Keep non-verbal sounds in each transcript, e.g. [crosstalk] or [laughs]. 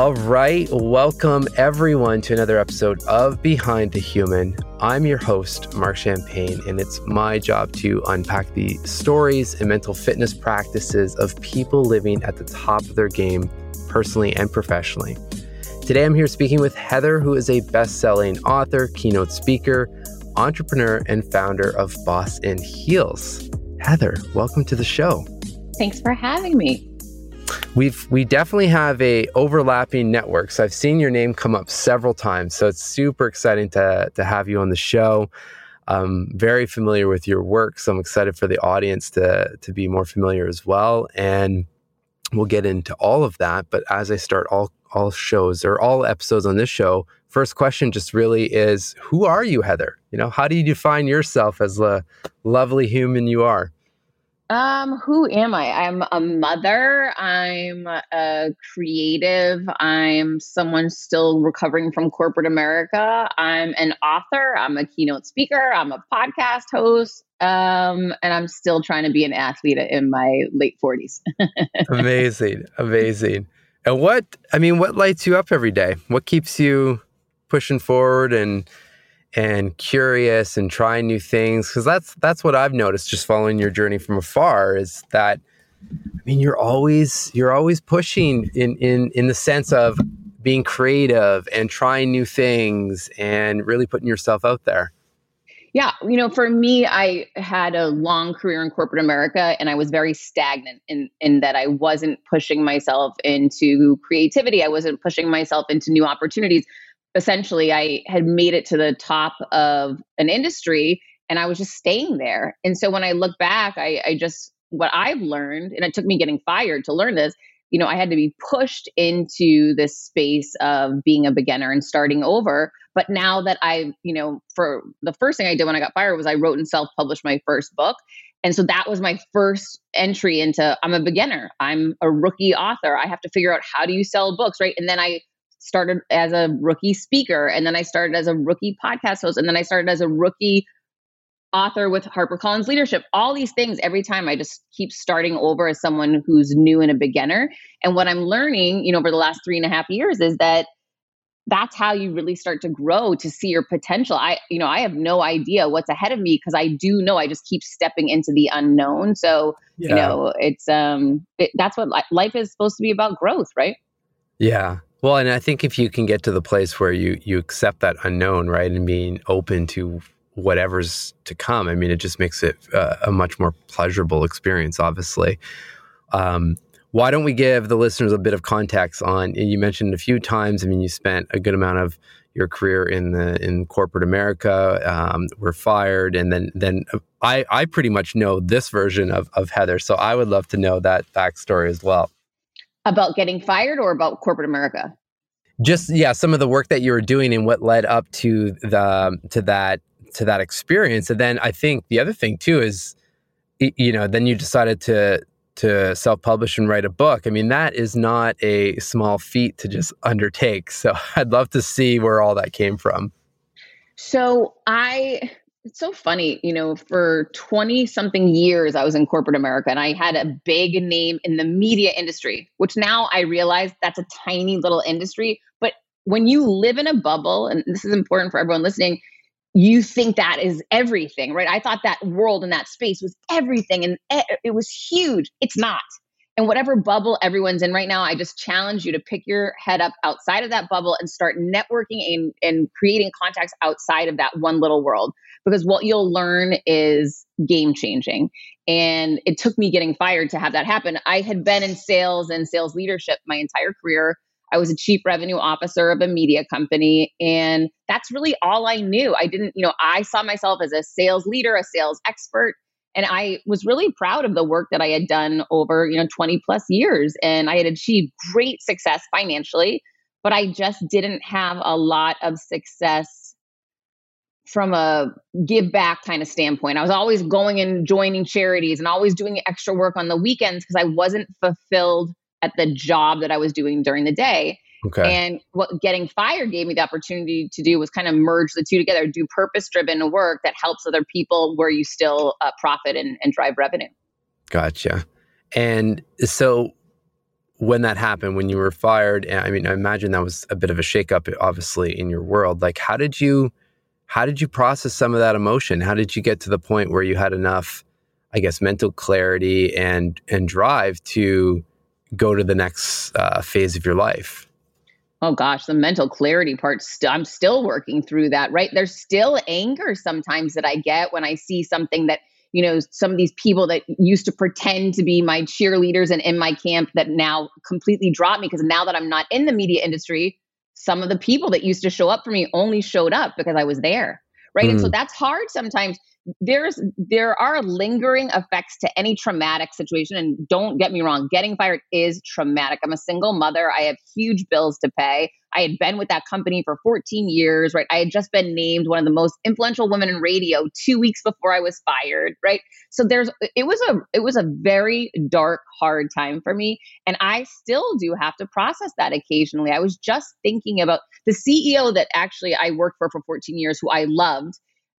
All right, welcome everyone to another episode of Behind the Human. I'm your host, Marc Champagne, and it's my job to unpack the stories and mental fitness practices of people living at the top of their game, personally and professionally. Today, I'm here speaking with Heather, who is a best selling author, keynote speaker, entrepreneur, and founder of Boss in Heels. Heather, welcome to the show. Thanks for having me we've we definitely have a overlapping network. So I've seen your name come up several times. So it's super exciting to to have you on the show. I'm very familiar with your work, so I'm excited for the audience to to be more familiar as well. And we'll get into all of that. But as I start all all shows or all episodes on this show, first question just really is who are you, Heather? You know, how do you define yourself as the lovely human you are? Um, who am I? I'm a mother. I'm a creative. I'm someone still recovering from corporate America. I'm an author. I'm a keynote speaker. I'm a podcast host. Um, and I'm still trying to be an athlete in my late 40s. [laughs] amazing. Amazing. And what, I mean, what lights you up every day? What keeps you pushing forward and and curious and trying new things because that's that's what I've noticed just following your journey from afar is that I mean you're always you're always pushing in in in the sense of being creative and trying new things and really putting yourself out there. Yeah, you know, for me, I had a long career in corporate America and I was very stagnant in, in that I wasn't pushing myself into creativity. I wasn't pushing myself into new opportunities essentially I had made it to the top of an industry and I was just staying there. And so when I look back, I, I just, what I've learned, and it took me getting fired to learn this, you know, I had to be pushed into this space of being a beginner and starting over. But now that I, you know, for the first thing I did when I got fired was I wrote and self published my first book. And so that was my first entry into I'm a beginner. I'm a rookie author. I have to figure out how do you sell books, right? And then I started as a rookie speaker and then I started as a rookie podcast host and then I started as a rookie author with HarperCollins leadership. All these things every time I just keep starting over as someone who's new and a beginner. And what I'm learning, you know, over the last three and a half years is that that's how you really start to grow to see your potential. I, you know, I have no idea what's ahead of me because I do know I just keep stepping into the unknown. So, yeah. you know, it's um, it, that's what li- life is supposed to be about growth, right? Yeah, well, and I think if you can get to the place where you you accept that unknown, right, and being open to whatever's to come, I mean, it just makes it uh, a much more pleasurable experience. Obviously, um, why don't we give the listeners a bit of context on? You mentioned a few times. I mean, you spent a good amount of your career in the in corporate America, um, were fired, and then then I I pretty much know this version of of Heather, so I would love to know that backstory as well. About getting fired or about corporate America? Just yeah, some of the work that you were doing and what led up to the um, to that to that experience. And then I think the other thing too is you know, then you decided to to self-publish and write a book. I mean, that is not a small feat to just undertake. So [laughs] I'd love to see where all that came from. So I it's so funny, you know, for 20 something years, I was in corporate America and I had a big name in the media industry, which now I realize that's a tiny little industry. But when you live in a bubble, and this is important for everyone listening, you think that is everything, right? I thought that world and that space was everything and it was huge. It's not. And whatever bubble everyone's in right now, I just challenge you to pick your head up outside of that bubble and start networking and, and creating contacts outside of that one little world because what you'll learn is game changing. And it took me getting fired to have that happen. I had been in sales and sales leadership my entire career. I was a chief revenue officer of a media company. And that's really all I knew. I didn't, you know, I saw myself as a sales leader, a sales expert. And I was really proud of the work that I had done over, you know, 20 plus years. And I had achieved great success financially, but I just didn't have a lot of success from a give back kind of standpoint. I was always going and joining charities and always doing extra work on the weekends because I wasn't fulfilled at the job that I was doing during the day. Okay. And what getting fired gave me the opportunity to do was kind of merge the two together, do purpose driven work that helps other people where you still uh, profit and, and drive revenue. Gotcha. And so when that happened, when you were fired, I mean, I imagine that was a bit of a shakeup, obviously, in your world. Like, how did you, how did you process some of that emotion? How did you get to the point where you had enough, I guess, mental clarity and and drive to go to the next uh, phase of your life? Oh gosh, the mental clarity part. St- I'm still working through that. Right, there's still anger sometimes that I get when I see something that you know some of these people that used to pretend to be my cheerleaders and in my camp that now completely drop me because now that I'm not in the media industry, some of the people that used to show up for me only showed up because I was there. Right. Mm. And so mm. that's hard sometimes there's there are lingering effects to any traumatic situation and don't get me wrong getting fired is traumatic. I'm a single mother. I have huge bills to pay. I had been with that company for 14 years right? I had just been named one of the most influential women in radio 2 weeks before i was fired right? So there's it was a it was a very dark hard time for me and i still do have to process that occasionally. I was just thinking about the ceo that actually i worked for for 14 years who i loved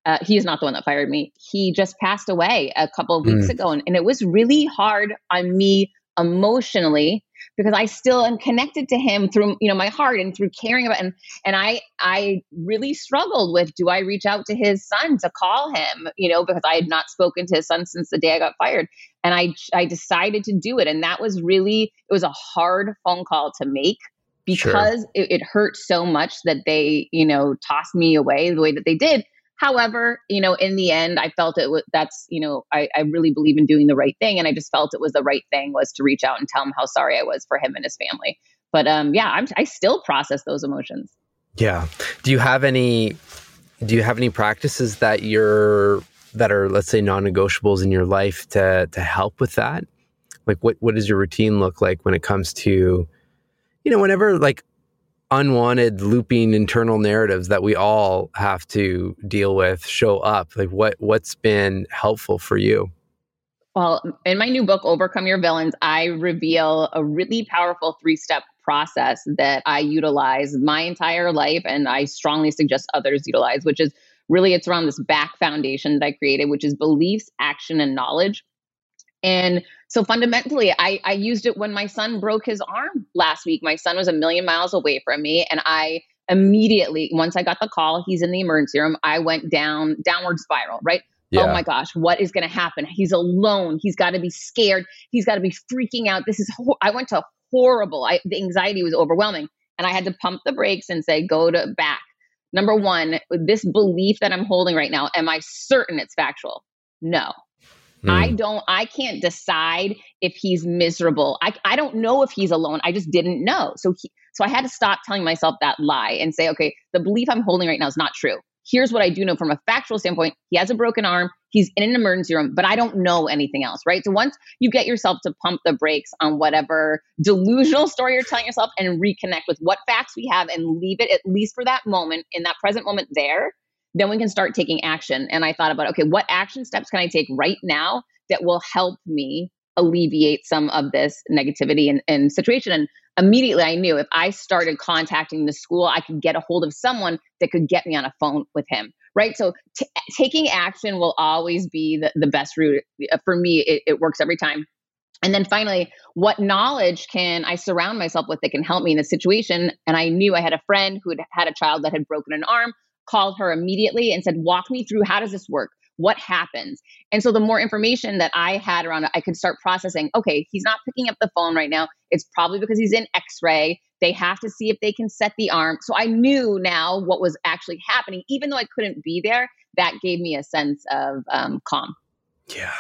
uh, he is not the one that fired me. He just passed away a couple of weeks mm. ago. And, and it was really hard on me emotionally because I still am connected to him through you know my heart and through caring about and and I I really struggled with do I reach out to his son to call him you know because I had not spoken to his son since the day I got fired and I I decided to do it and that was really it was a hard phone call to make because sure. it, it hurt so much that they you know tossed me away the way that they did However, you know, in the end, I felt it was that's, you know, I, I really believe in doing the right thing. And I just felt it was the right thing was to reach out and tell him how sorry I was for him and his family. But um, yeah, I'm, I still process those emotions. Yeah. Do you have any, do you have any practices that you're, that are, let's say, non-negotiables in your life to, to help with that? Like what, what does your routine look like when it comes to, you know, whenever like unwanted looping internal narratives that we all have to deal with show up? Like what what's been helpful for you? Well in my new book overcome your villains i reveal a really powerful three step process that i utilize my entire life and i strongly suggest others utilize which is really it's around this back foundation that i created which is beliefs action and knowledge. And so fundamentally, I, I used it when my son broke his arm last week. My son was a million miles away from me. And I immediately, once I got the call, he's in the emergency room, I went down, downward spiral, right? Oh yeah. Oh my gosh, what is going to happen? He's alone. He's got to be scared. He's got to be freaking out. This is, ho- I went to horrible. I, the anxiety was overwhelming. And I had to pump the brakes and say, go to back. Number one, this belief that I'm holding right now, am I certain it's factual? No. Mm. I hmm. don't, I can't decide if he's miserable. I, I don't know if he's alone. I just didn't know. So he, so I had to stop telling myself that lie and say, okay, the belief I'm holding right now is not true. Here's what I do know from a factual standpoint. He has a broken arm. He's in an emergency room, but I don't know anything else, right? So once you get yourself to pump the brakes on whatever delusional story you're telling yourself and reconnect with what facts we have and leave it at least for that moment in that present moment there, then we can start taking action. And I thought about, okay, what action steps can I take right now that will help me alleviate some of this negativity and, and situation? And immediately I knew if I started contacting the school, I could get a hold of someone that could get me on a phone with him. Right. So t- taking action will always be the, the best route. Uh, for me, it, it works every time. And then finally, what knowledge can I surround myself with that can help me in this situation? And I knew I had a friend who had had a child that had broken an arm called her immediately and said, Walk me through how does this work? What happens? And so the more information that I had around it, I could start processing. Okay, he's not picking up the phone right now. It's probably because he's in x ray. They have to see if they can set the arm. So I knew now what was actually happening. Even though I couldn't be there, that gave me a sense of um, calm. Yeah.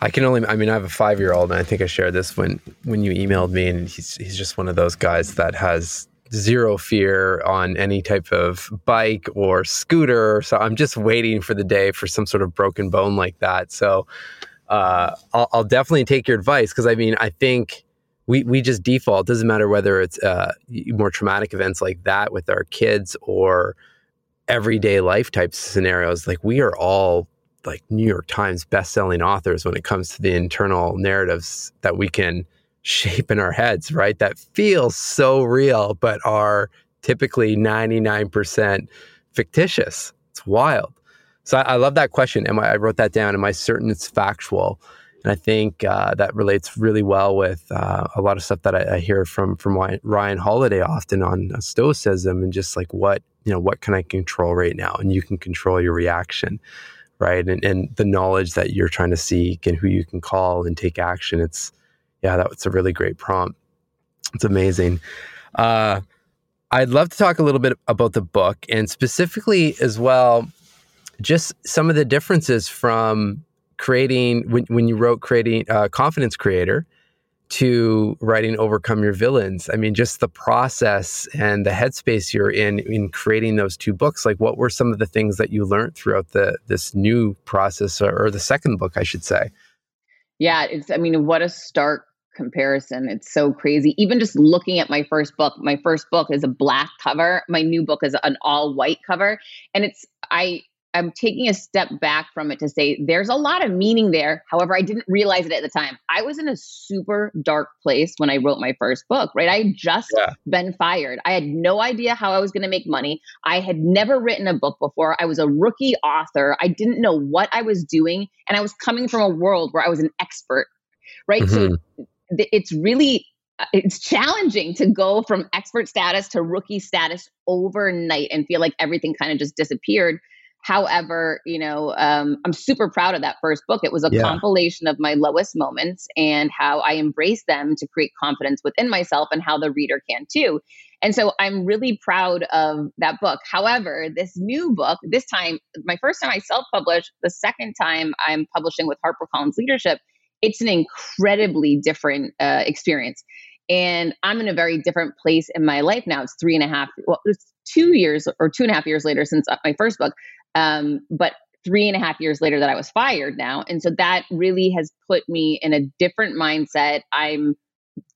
I can only. I mean, I have a five-year-old, and I think I shared this when when you emailed me, and he's he's just one of those guys that has zero fear on any type of bike or scooter. So I'm just waiting for the day for some sort of broken bone like that. So uh, I'll, I'll, definitely take your advice because I mean, I think we, we just default. It doesn't matter whether it's uh, more traumatic events like that with our kids or everyday life type scenarios. Like we are all like New York Times best-selling authors when it comes to the internal narratives that we can – shape in our heads, right? That feels so real, but are typically 99% fictitious. It's wild. So I, I love that question. Am I, I wrote that down. Am I certain it's factual? And I think uh, that relates really well with uh, a lot of stuff that I, I, hear from from Ryan Holiday often on stoicism and just like what you know what can I control right now, and you can control your reaction, right? And and the knowledge that you're trying to seek and who you can call and take action. It's yeah, that's a really great prompt. It's amazing. Uh, I'd love to talk a little bit about the book and specifically as well, just some of the differences from creating when, when you wrote creating uh, confidence creator to writing overcome your villains i mean just the process and the headspace you're in in creating those two books like what were some of the things that you learned throughout the this new process or, or the second book i should say yeah it's i mean what a stark comparison it's so crazy even just looking at my first book my first book is a black cover my new book is an all white cover and it's i I'm taking a step back from it to say there's a lot of meaning there. However, I didn't realize it at the time. I was in a super dark place when I wrote my first book, right? I had just yeah. been fired. I had no idea how I was going to make money. I had never written a book before. I was a rookie author. I didn't know what I was doing. And I was coming from a world where I was an expert, right? Mm-hmm. So it's really it's challenging to go from expert status to rookie status overnight and feel like everything kind of just disappeared However, you know, um, I'm super proud of that first book. It was a yeah. compilation of my lowest moments and how I embrace them to create confidence within myself and how the reader can too. And so I'm really proud of that book. However, this new book, this time, my first time I self published, the second time I'm publishing with HarperCollins Leadership, it's an incredibly different uh, experience. And I'm in a very different place in my life now. It's three and a half, well, it's two years or two and a half years later since my first book. Um, but three and a half years later that I was fired now. And so that really has put me in a different mindset. I'm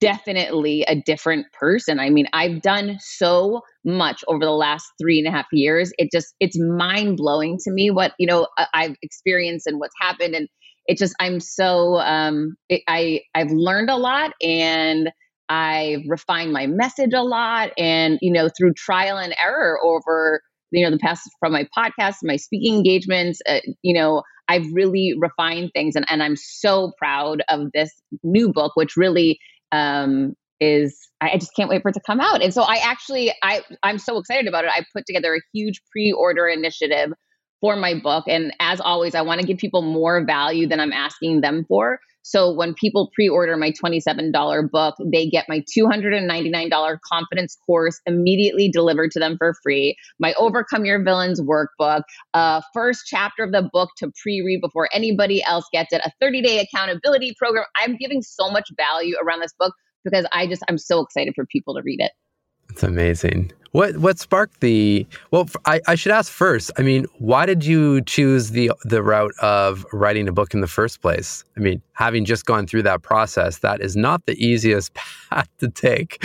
definitely a different person. I mean, I've done so much over the last three and a half years. It just, it's mind blowing to me what, you know, I've experienced and what's happened. And it just, I'm so, um, it, I, I've learned a lot and I've refined my message a lot. And, you know, through trial and error over you know the past from my podcast my speaking engagements uh, you know i've really refined things and, and i'm so proud of this new book which really um, is I just can't wait for it to come out. And so I actually I I'm so excited about it. I put together a huge pre-order initiative for my book and as always I want to give people more value than I'm asking them for. So when people pre-order my $27 book, they get my $299 confidence course immediately delivered to them for free. My Overcome Your Villains workbook, uh, first chapter of the book to pre-read before anybody else gets it, a 30-day accountability program. I'm giving so much value around this book because I just I'm so excited for people to read it. It's amazing. What what sparked the? Well, I, I should ask first. I mean, why did you choose the the route of writing a book in the first place? I mean, having just gone through that process, that is not the easiest [laughs] path to take.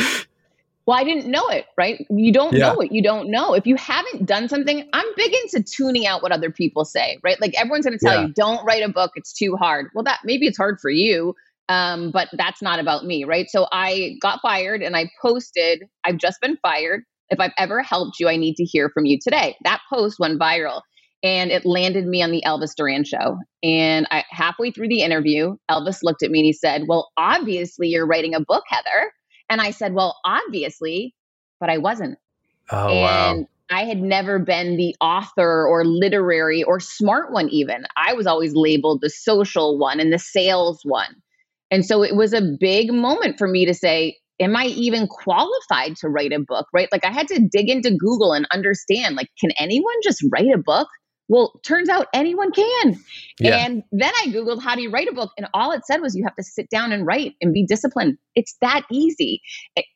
Well, I didn't know it, right? You don't yeah. know what you don't know. If you haven't done something, I'm big into tuning out what other people say, right? Like everyone's going to tell yeah. you, don't write a book; it's too hard. Well, that maybe it's hard for you, um, but that's not about me, right? So I got fired, and I posted, "I've just been fired. If I've ever helped you, I need to hear from you today. That post went viral and it landed me on the Elvis Duran show. And I, halfway through the interview, Elvis looked at me and he said, Well, obviously you're writing a book, Heather. And I said, Well, obviously, but I wasn't. Oh, and wow. I had never been the author or literary or smart one, even. I was always labeled the social one and the sales one. And so it was a big moment for me to say, am I even qualified to write a book? Right. Like I had to dig into Google and understand like, can anyone just write a book? Well, turns out anyone can. Yeah. And then I Googled how do you write a book? And all it said was you have to sit down and write and be disciplined. It's that easy.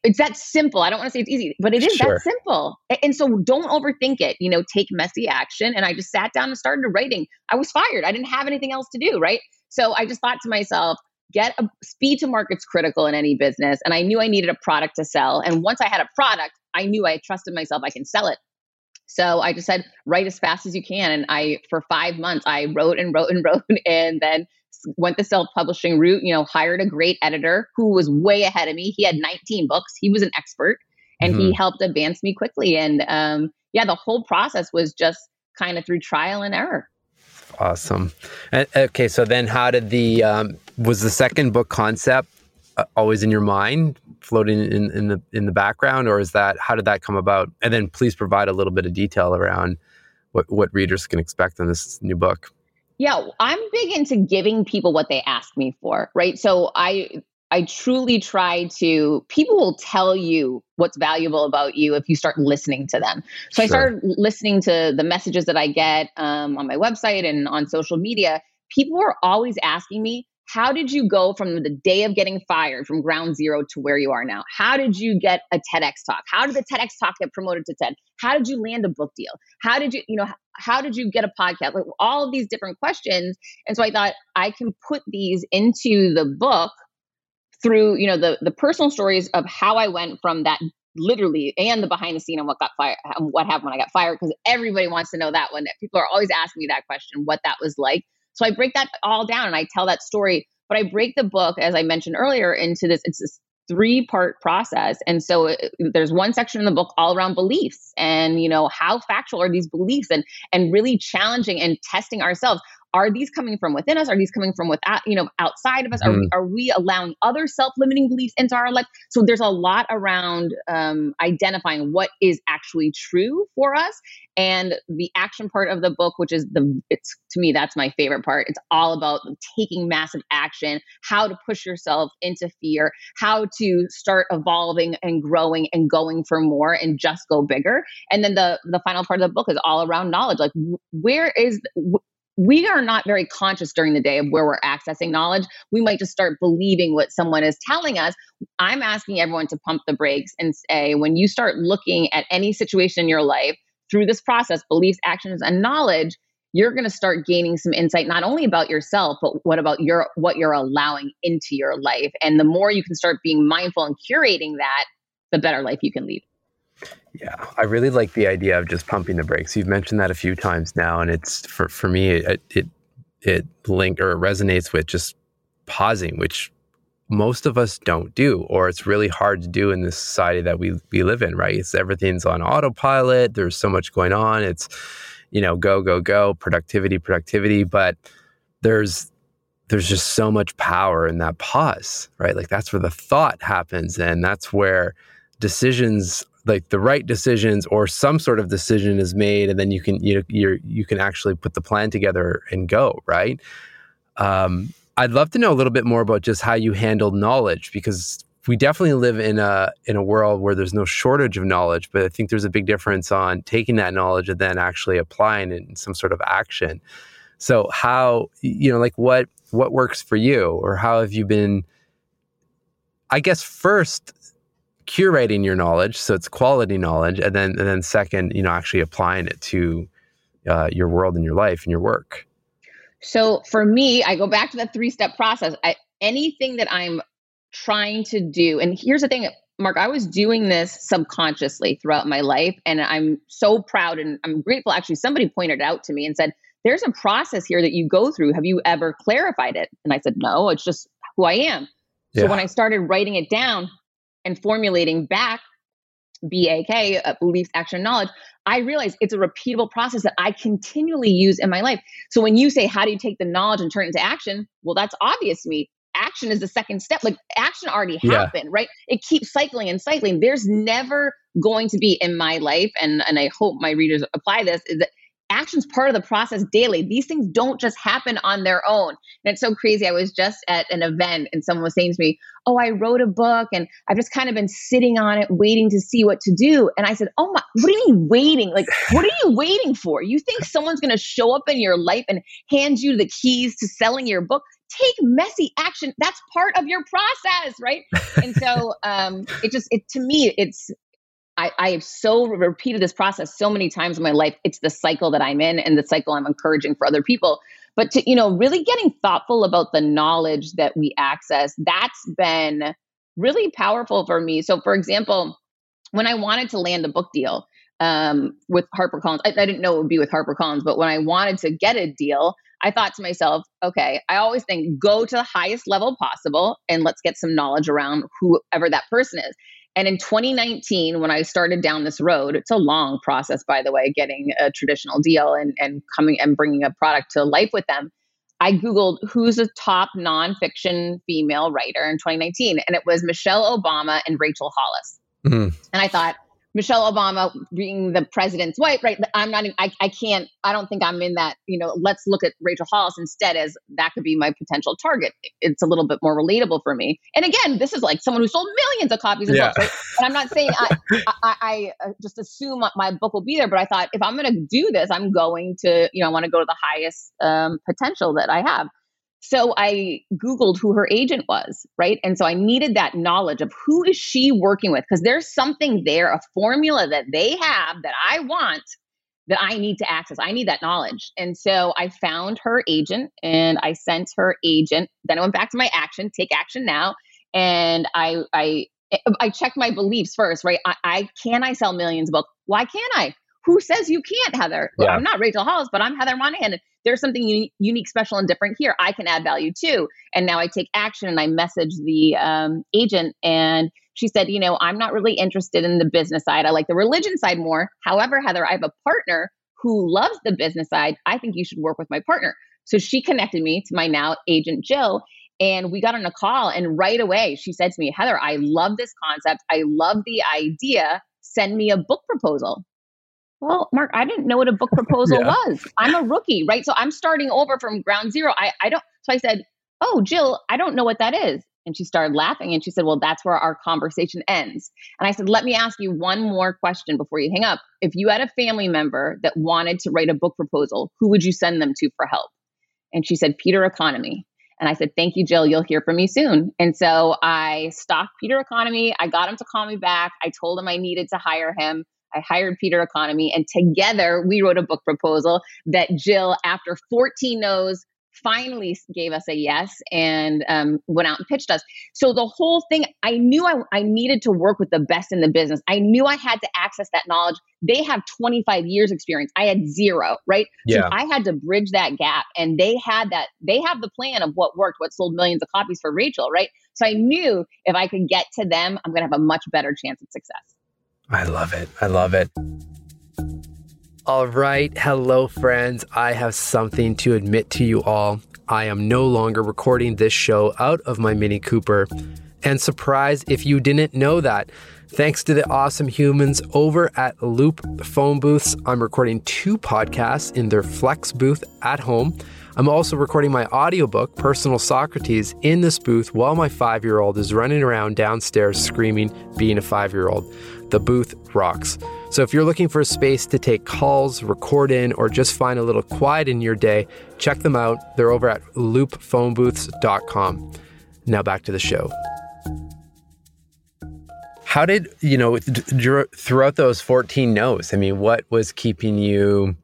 It's that simple. I don't want to say it's easy, but it is sure. that simple. And so don't overthink it. You know, take messy action. And I just sat down and started writing. I was fired. I didn't have anything else to do. Right. So I just thought to myself, get a speed to market's critical in any business. And I knew I needed a product to sell. And once I had a product, I knew I trusted myself I can sell it. So I just said, write as fast as you can. And I, for five months, I wrote and wrote and [laughs] wrote and then went the self publishing route, you know, hired a great editor who was way ahead of me. He had 19 books, he was an expert and mm-hmm. he helped advance me quickly. And um, yeah, the whole process was just kind of through trial and error. Awesome. okay, so then how did the um, was the second book concept uh, always in your mind, floating in, in the in the background, or is that how did that come about? And then please provide a little bit of detail around what what readers can expect in this new book. Yeah, I'm big into giving people what they ask me for, right? So I I truly try to people will tell you what's valuable about you if you start listening to them. So sure. I started listening to the messages that I get um, on my website and on social media. People are always asking me, how did you go from the day of getting fired from ground zero to where you are now? How did you get a TEDx talk? How did the TEDx talk get promoted to TED? How did you land a book deal? How did you, you know, how did you get a podcast? Like all of these different questions. And so I thought I can put these into the book through, you know, the the personal stories of how I went from that literally and the behind the scene on what got fired what happened when I got fired because everybody wants to know that one. People are always asking me that question, what that was like. So I break that all down and I tell that story, but I break the book, as I mentioned earlier, into this. It's this three part process. And so it, uh, there's one section in the book all around beliefs and, you know, how factual are these beliefs and, and really challenging and testing ourselves are these coming from within us? Are these coming from without, you know, outside of us? Are, we, mm. are we allowing other self-limiting beliefs into our life? So there's a lot around um, identifying what is actually true for us. And the action part of the book, which is the, it's to me, that's my favorite part. It's all about taking massive action, how to push yourself into fear, how to start evolving and growing and going for more and just go bigger. And then the, the final part of the book is all around knowledge. Like where is, we are not very conscious during the day of where we're accessing knowledge. We might just start believing what someone is telling us. I'm asking everyone to pump the brakes and say, when you start looking at any situation in your life through this process, beliefs, actions, and knowledge, you're going to start gaining some insight not only about yourself but what about your what you're allowing into your life and the more you can start being mindful and curating that the better life you can lead yeah, I really like the idea of just pumping the brakes. You've mentioned that a few times now, and it's for for me it it it link or it resonates with just pausing, which most of us don't do, or it's really hard to do in this society that we we live in. Right? It's everything's on autopilot. There's so much going on. It's you know go go go productivity productivity, but there's there's just so much power in that pause, right? Like that's where the thought happens, and that's where decisions like the right decisions or some sort of decision is made and then you can you know you you can actually put the plan together and go right? Um, i'd love to know a little bit more about just how you handle knowledge because we definitely live in a in a world where there's no shortage of knowledge but i think there's a big difference on taking that knowledge and then actually applying it in some sort of action. So how you know like what what works for you or how have you been i guess first curating your knowledge so it's quality knowledge and then and then second you know actually applying it to uh, your world and your life and your work. So for me i go back to the three step process. I, anything that i'm trying to do and here's the thing Marc i was doing this subconsciously throughout my life and i'm so proud and i'm grateful. Actually somebody pointed it out to me and said there's a process here that you go through. Have you ever clarified it? And i said no it's just who i am. So yeah. when i started writing it down and formulating back BAK, uh, beliefs, action, knowledge, I realize it's a repeatable process that I continually use in my life. So when you say, how do you take the knowledge and turn it into action? Well, that's obvious to me. Action is the second step. Like action already happened, yeah. right? It keeps cycling and cycling. There's never going to be in my life, and, and I hope my readers apply this, is that action's part of the process daily. These things don't just happen on their own. And it's so crazy. I was just at an event and someone was saying to me, Oh, I wrote a book and I've just kind of been sitting on it, waiting to see what to do. And I said, Oh my, what do you waiting? Like, what are you waiting for? You think someone's going to show up in your life and hand you the keys to selling your book? Take messy action. That's part of your process, right? and so um, it just, it to me, it's I, I have so repeated this process so many times in my life. It's the cycle that I'm in and the cycle I'm encouraging for other people. But to, you know, really getting thoughtful about the knowledge that we access, that's been really powerful for me. So, for example, when I wanted to land a book deal um, with HarperCollins, I, I didn't know it would be with HarperCollins, but when I wanted to get a deal, I thought to myself, okay, I always think go to the highest level possible and let's get some knowledge around whoever that person is. And in 2019, when I started down this road, it's a long process, by the way, getting a traditional deal and, and coming and bringing a product to life with them. I Googled who's a top nonfiction female writer in 2019, and it was Michelle Obama and Rachel Hollis. Mm. And I thought, Michelle Obama being the president's wife, right? I'm not, I, I can't, I don't think I'm in that, you know, let's look at Rachel Hollis instead as that could be my potential target. It's a little bit more relatable for me. And again, this is like someone who sold millions of copies of yeah. books, right? And I'm not saying I, I, I, uh, just assume my book will be there, but I thought if I'm going to do this, I'm going to, you know, I want to go to the highest um, potential that I have. So I Googled who her agent was, right? And so I needed that knowledge of who is she working with? Because there's something there, a formula that they have that I want that I need to access. I need that knowledge. And so I found her agent and I sent her agent. Then I went back to my action, take action now. And I I I checked my beliefs first, right? I, I can I sell millions of books? Why can't I? Who says you can't, Heather? Yeah. I'm not Rachel Hollis, but I'm Heather Monahan there's something uni- unique, special, and different here. I can add value too. And now I take action and I message the um, agent and she said, you know, I'm not really interested in the business side. I like the religion side more. However, Heather, I have a partner who loves the business side. I think you should work with my partner. So she connected me to my now agent, Jill. And we got on a call, and right away she said to me, Heather, I love this concept. I love the idea. Send me a book proposal. Well, Marc, I didn't know what a book [laughs] proposal yeah. was. I'm a rookie, right? So I'm starting over from ground zero. I, I don't, so I said, Oh, Jill, I don't know what that is. And she started laughing and she said, Well, that's where our conversation ends. And I said, Let me ask you one more question before you hang up. If you had a family member that wanted to write a book proposal, who would you send them to for help? And she said, Peter Economy. And I said, Thank you, Jill. You'll hear from me soon. And so I stalked Peter Economy. I got him to call me back. I told him I needed to hire him. I hired Peter Economy, and together we wrote a book proposal that Jill, after 14 no's, finally gave us a yes and um, went out and pitched us. So the whole thing, I knew I, I needed to work with the best in the business. I knew I had to access that knowledge. They have 25 years experience. I had zero, right? Yeah. So I had to bridge that gap and they had that, they have the plan of what worked, what sold millions of copies for Rachel, right? So I knew if I could get to them, I'm going to have a much better chance of success. I love it. I love it. All right. Hello, friends. I have something to admit to you all. I am no longer recording this show out of my Mini Cooper. And surprise if you didn't know that. Thanks to the awesome humans over at Loop Phone Booths, I'm recording two podcasts in their Flex booth at home. I'm also recording my audiobook, Personal Socrates, in this booth while my five year old is running around downstairs screaming, being a five year old. The booth rocks. So if you're looking for a space to take calls, record in, or just find a little quiet in your day, check them out. They're over at loopphonebooths.com. Now back to the show. How did, you know, throughout those 14 no's, I mean, what was keeping you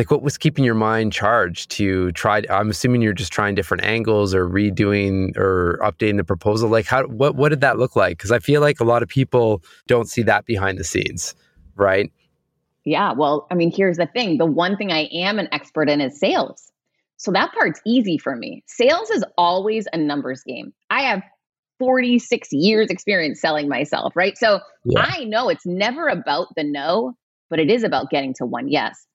like what was keeping your mind charged to try i'm assuming you're just trying different angles or redoing or updating the proposal. Like how what what did that look like? Because i feel like a lot of people don't see that behind the scenes right? Yeah well i mean here's the thing. The one thing i am an expert in is sales. So that part's easy for me. Sales is always a numbers game. I have 46 years experience selling myself right? So yeah. i know it's never about the no but it is about getting to one yes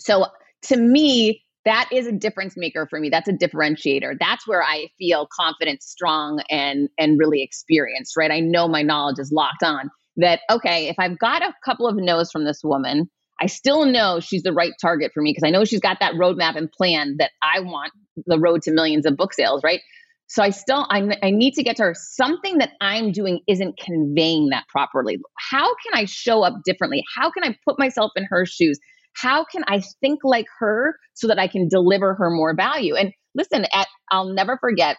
so to me, that is a difference maker for me. That's a differentiator. That's where I feel confident, strong, and and really experienced, right? I know my knowledge is locked on. That okay, if I've got a couple of no's from this woman, I still know she's the right target for me because I know she's got that roadmap and plan that I want the road to millions of book sales, right? So I still I, I need to get to her. Something that I'm doing isn't conveying that properly. How can I show up differently? How can I put myself in her shoes? How can I think like her so that I can deliver her more value? And listen, at I'll never forget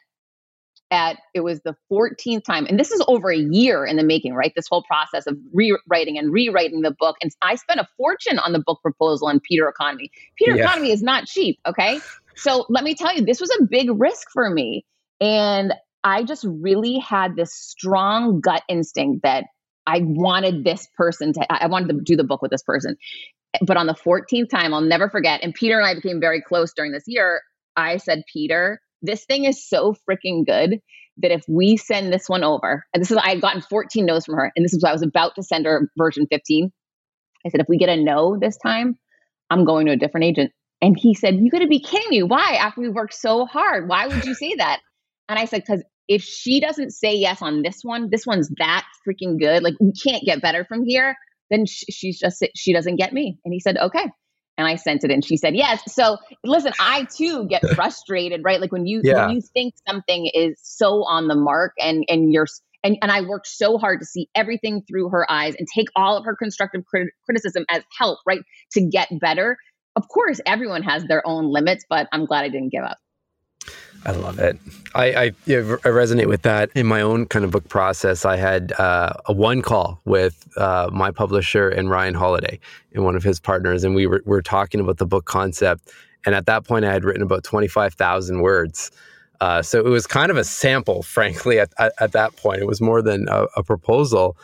at it was the 14th time and this is over a year in the making right this whole process of rewriting and rewriting the book and i spent a fortune on the book proposal on peter economy peter yeah. economy is not cheap okay so let me tell you this was a big risk for me and i just really had this strong gut instinct that i wanted this person to i wanted to do the book with this person but on the 14th time, I'll never forget. And Peter and I became very close during this year. I said, Peter, this thing is so freaking good that if we send this one over, and this is, I had gotten 14 no's from her, and this is I was about to send her version 15. I said, if we get a no this time, I'm going to a different agent. And he said, You gotta be kidding me. Why? After we worked so hard, why would you say that? And I said, Because if she doesn't say yes on this one, this one's that freaking good. Like, we can't get better from here. Then she's just, she doesn't get me. And he said, Okay. And I sent it and she said yes. So listen, I too get [laughs] frustrated, right? Like when you yeah. when you think something is so on the mark and and you're and, and I worked so hard to see everything through her eyes and take all of her constructive crit- criticism as help, right, to get better. Of course, everyone has their own limits, but I'm glad I didn't give up. I love it. I, I, I, resonate with that. In my own kind of book process, I had uh, a one call with uh, my publisher and Ryan Holiday and one of his partners, and we were, were talking about the book concept. And at that point, I had written about 25,000 words. Uh, so it was kind of a sample, [laughs] frankly, at, at, at that point. It was more than a, a, proposal.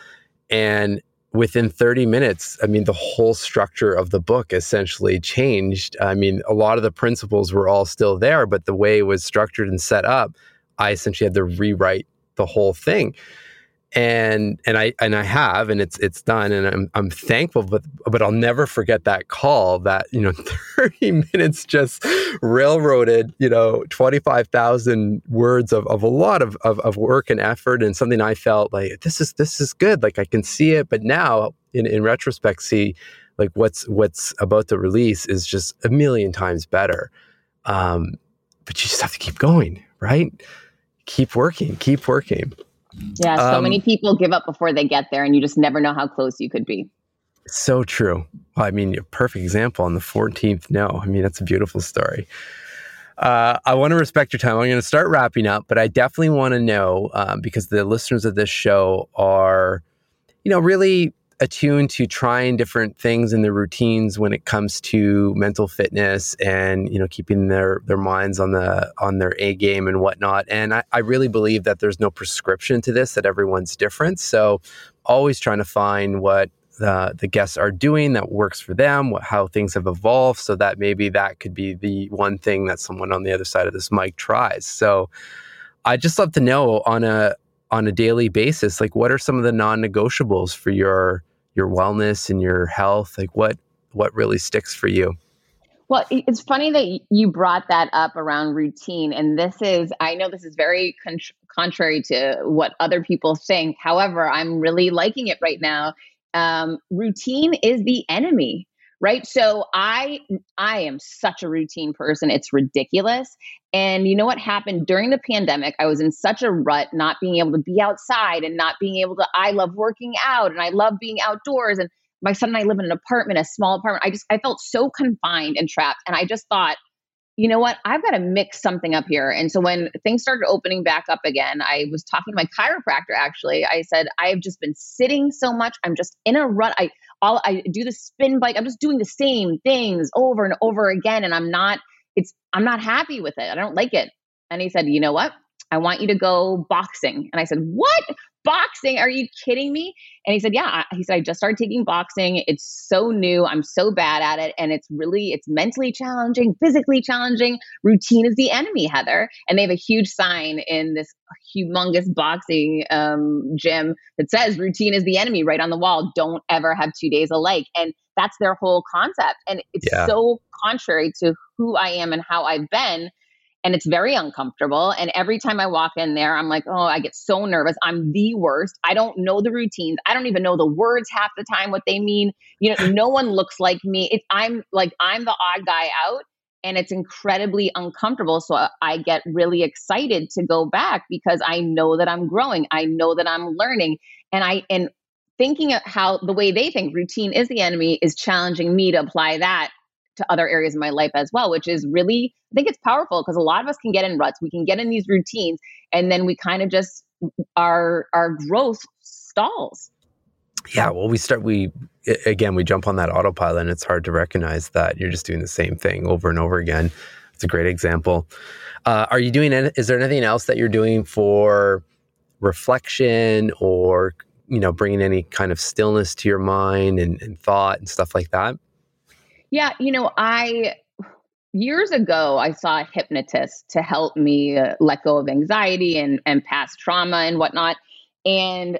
And within 30 minutes, I mean, the whole structure of the book essentially changed. I mean, a lot of the principles were all still there, but the way it was structured and set up, I essentially had to rewrite the whole thing and and I and I have and it's it's done and I'm I'm thankful but but I'll never forget that call that you know [laughs] 30 minutes just railroaded you know 25,000 words of, of a lot of, of of work and effort and something I felt like this is this is good like I can see it but now in in retrospect see like what's what's about to release is just a million times better. Um but you just have to keep going right? Keep working keep working yeah, so um, many people give up before they get there, and you just never know how close you could be. So true. Well, I mean, a perfect example on the 14th no. I mean, that's a beautiful story. Uh, I want to respect your time. I'm going to start wrapping up, but I definitely want to know uh, because the listeners of this show are, you know, really attuned to trying different things in their routines when it comes to mental fitness and you know keeping their their minds on the on their A game and whatnot. And I, I really believe that there's no prescription to this; that everyone's different. So always trying to find what the, the guests are doing that works for them, what, how things have evolved, so that maybe that could be the one thing that someone on the other side of this mic tries. So I'd just love to know on a on a daily basis, like what are some of the non-negotiables for your your wellness and your health? Like what what really sticks for you? Well, it's funny that you brought that up around routine. And this is, I know this is very con- contrary to what other people think. However, I'm really liking it right now. Um, routine is the enemy right? So i i am such a routine person it's ridiculous. And you know what happened? During the pandemic i was in such a rut not being able to be outside and not being able to i love working out and i love being outdoors. And my son and i live in an apartment a small apartment. I just i felt so confined and trapped. And i just thought you know what i've got to mix something up here and so when things started opening back up again i was talking to my chiropractor actually i said i have just been sitting so much i'm just in a rut i all I do the spin bike. I'm just doing the same things over and over again. And I'm not, it's, I'm not happy with it. I don't like it. And he said, you know what? I want you to go boxing. And I said, what? Boxing. Are you kidding me? And he said, yeah. He said, I just started taking boxing. It's so new. I'm so bad at it. And it's really, it's mentally challenging, physically challenging. Routine is the enemy, Heather. And they have a huge sign in this humongous boxing um, gym that says routine is the enemy right on the wall. Don't ever have two days alike. And that's their whole concept. And it's yeah. so contrary to who I am and how I've been and it's very uncomfortable. And every time I walk in there, I'm like, oh, I get so nervous. I'm the worst. I don't know the routines. I don't even know the words half the time, what they mean. You know, no one looks like me. I'm like, I'm the odd guy out. And it's incredibly uncomfortable. So I get really excited to go back because I know that I'm growing. I know that I'm learning. And I, and thinking of how the way they think routine is the enemy is challenging me to apply that to other areas of my life as well, which is really, I think it's powerful because a lot of us can get in ruts. We can get in these routines and then we kind of just, our, our growth stalls. Yeah. Well, we start, we, again, we jump on that autopilot and it's hard to recognize that you're just doing the same thing over and over again. It's a great example. Uh, are you doing, is there anything else that you're doing for reflection or, you know, bringing any kind of stillness to your mind and, and thought and stuff like that? Yeah, you know, I years ago I saw a hypnotist to help me uh, let go of anxiety and and past trauma and whatnot. And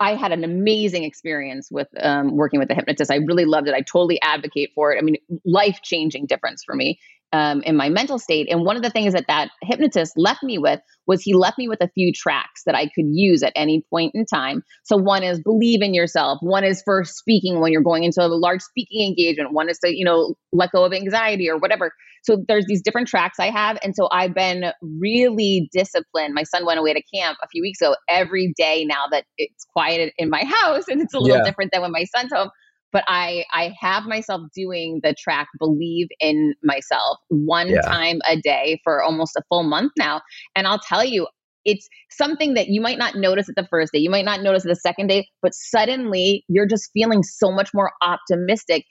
I had an amazing experience with um, working with a hypnotist. I really loved it. I totally advocate for it. I mean, life changing difference for me um, in my mental state. And one of the things that that hypnotist left me with was he left me with a few tracks that I could use at any point in time. So one is believe in yourself. One is for speaking when you're going into a large speaking engagement. One is to you know let go of anxiety or whatever. So there's these different tracks I have, and so I've been really disciplined. My son went away to camp a few weeks ago. Every day now that it's quiet in my [laughs] house, and it's a little yeah. different than when my son's home but I I have myself doing the track believe in myself one yeah. time a day for almost a full month now and I'll tell you it's something that you might not notice at the first day you might not notice at the second day but suddenly you're just feeling so much more optimistic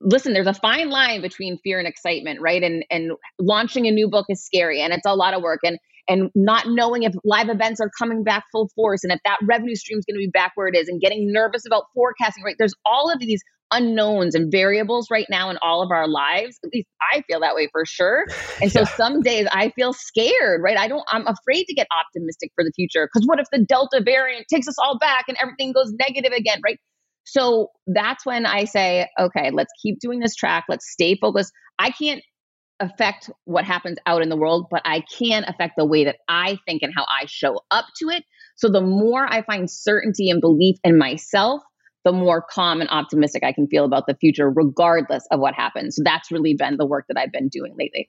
listen there's a fine line between fear and excitement right and and launching a new book is scary and it's a lot of work and and not knowing if live events are coming back full force and if that revenue stream is going to be back where it is and getting nervous about forecasting right? There's all of these unknowns and variables right now in all of our lives. At least i feel that way for sure. [laughs] And so yeah. some days i feel scared right? I don't i'm afraid to get optimistic for the future because what if the delta variant takes us all back and everything goes negative again right? So that's when i say okay let's keep doing this track. Let's stay focused. I can't affect what happens out in the world, but I can affect the way that I think and how I show up to it. So the more I find certainty and belief in myself, the more calm and optimistic I can feel about the future, regardless of what happens. So that's really been the work that I've been doing lately.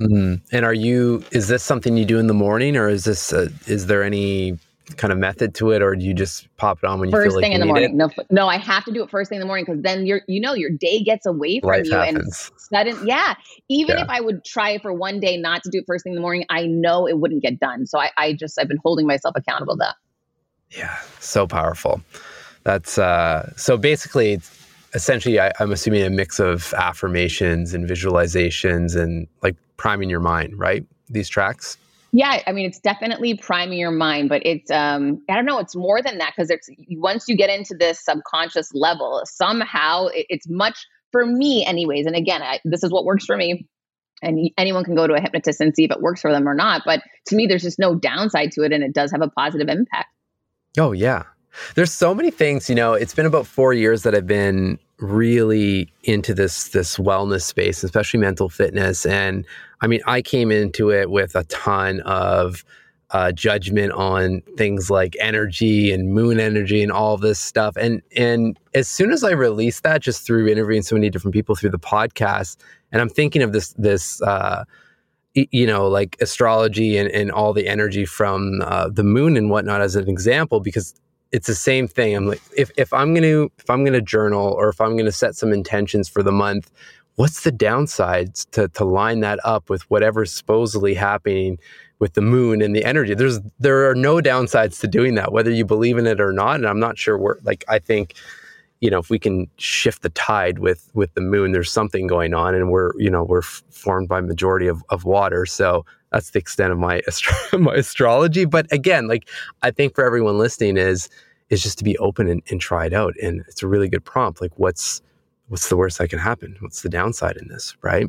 Mm-hmm. And are you? Is this something you do in the morning, or is this? A, is there any kind of method to it, or do you just pop it on when you first feel like thing in the morning? It? No, no, I have to do it first thing in the morning because then you're, you know, your day gets away from Life you happens. and sudden, yeah. Even yeah. if I would try for one day not to do it first thing in the morning, I know it wouldn't get done. So I, I just I've been holding myself accountable to that. Yeah, so powerful. That's uh so basically. Essentially, I, I'm assuming a mix of affirmations and visualizations and like priming your mind, right? These tracks. Yeah, I mean, it's definitely priming your mind, but it's um, I don't know, it's more than that because it's once you get into this subconscious level, somehow it, it's much for me, anyways. And again, I, this is what works for me. And anyone can go to a hypnotist and see if it works for them or not. But to me, there's just no downside to it, and it does have a positive impact. Oh yeah, there's so many things. You know, it's been about four years that I've been really into this this wellness space, especially mental fitness. And I mean, I came into it with a ton of uh, judgment on things like energy and moon energy and all this stuff. And and as soon as I released that, just through interviewing so many different people through the podcast, and I'm thinking of this this. Uh, you know, like astrology and, and all the energy from uh, the moon and whatnot as an example, because it's the same thing. I'm like, if, if I'm going to, if I'm going to journal or if I'm going to set some intentions for the month, what's the downsides to, to line that up with whatever's supposedly happening with the moon and the energy? There's, there are no downsides to doing that, whether you believe in it or not. And I'm not sure where, like, I think, you know, if we can shift the tide with, with the moon, there's something going on and we're, you know, we're formed by majority of, of water. So that's the extent of my astro- [laughs] my astrology. But again, like I think for everyone listening is is just to be open and, and try it out. And it's a really good prompt. Like what's what's the worst that can happen? What's the downside in this, right?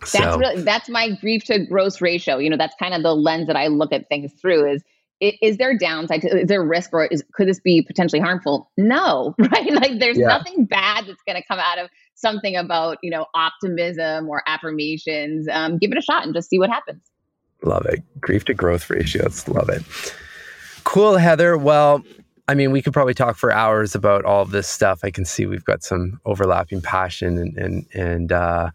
That's so, really that's my grief to gross ratio. You know, that's kind of the lens that I look at things through. Is is there downside? To, is there risk, or is, could this be potentially harmful? No, [laughs] right? Like, there's yeah. nothing bad that's going to come out of something about you know optimism or affirmations um, give it a shot and just see what happens love it grief to growth ratios love it cool heather well i mean we could probably talk for hours about all this stuff i can see we've got some overlapping passion and and, and uh,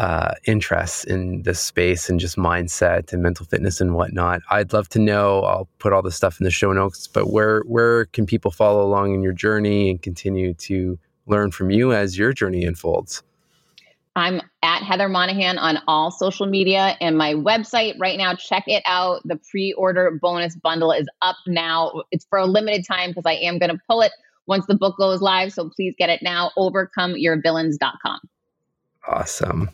uh, interests in this space and just mindset and mental fitness and whatnot. I'd love to know. I'll put all the stuff in the show notes. But where where can people follow along in your journey and continue to learn from you as your journey unfolds? I'm at Heather Monahan on all social media and my website right now. Check it out. The pre order bonus bundle is up now. It's for a limited time because I am going to pull it once the book goes live. So please get it now. Overcomeyourvillains.com. Awesome.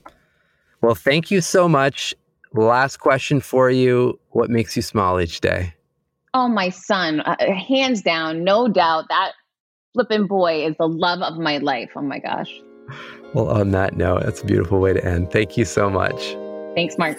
Well, thank you so much. Last question for you What makes you smile each day? Oh, my son. Uh, hands down, no doubt. That flipping boy is the love of my life. Oh my gosh. Well, on that note, that's a beautiful way to end. Thank you so much. Thanks, Marc.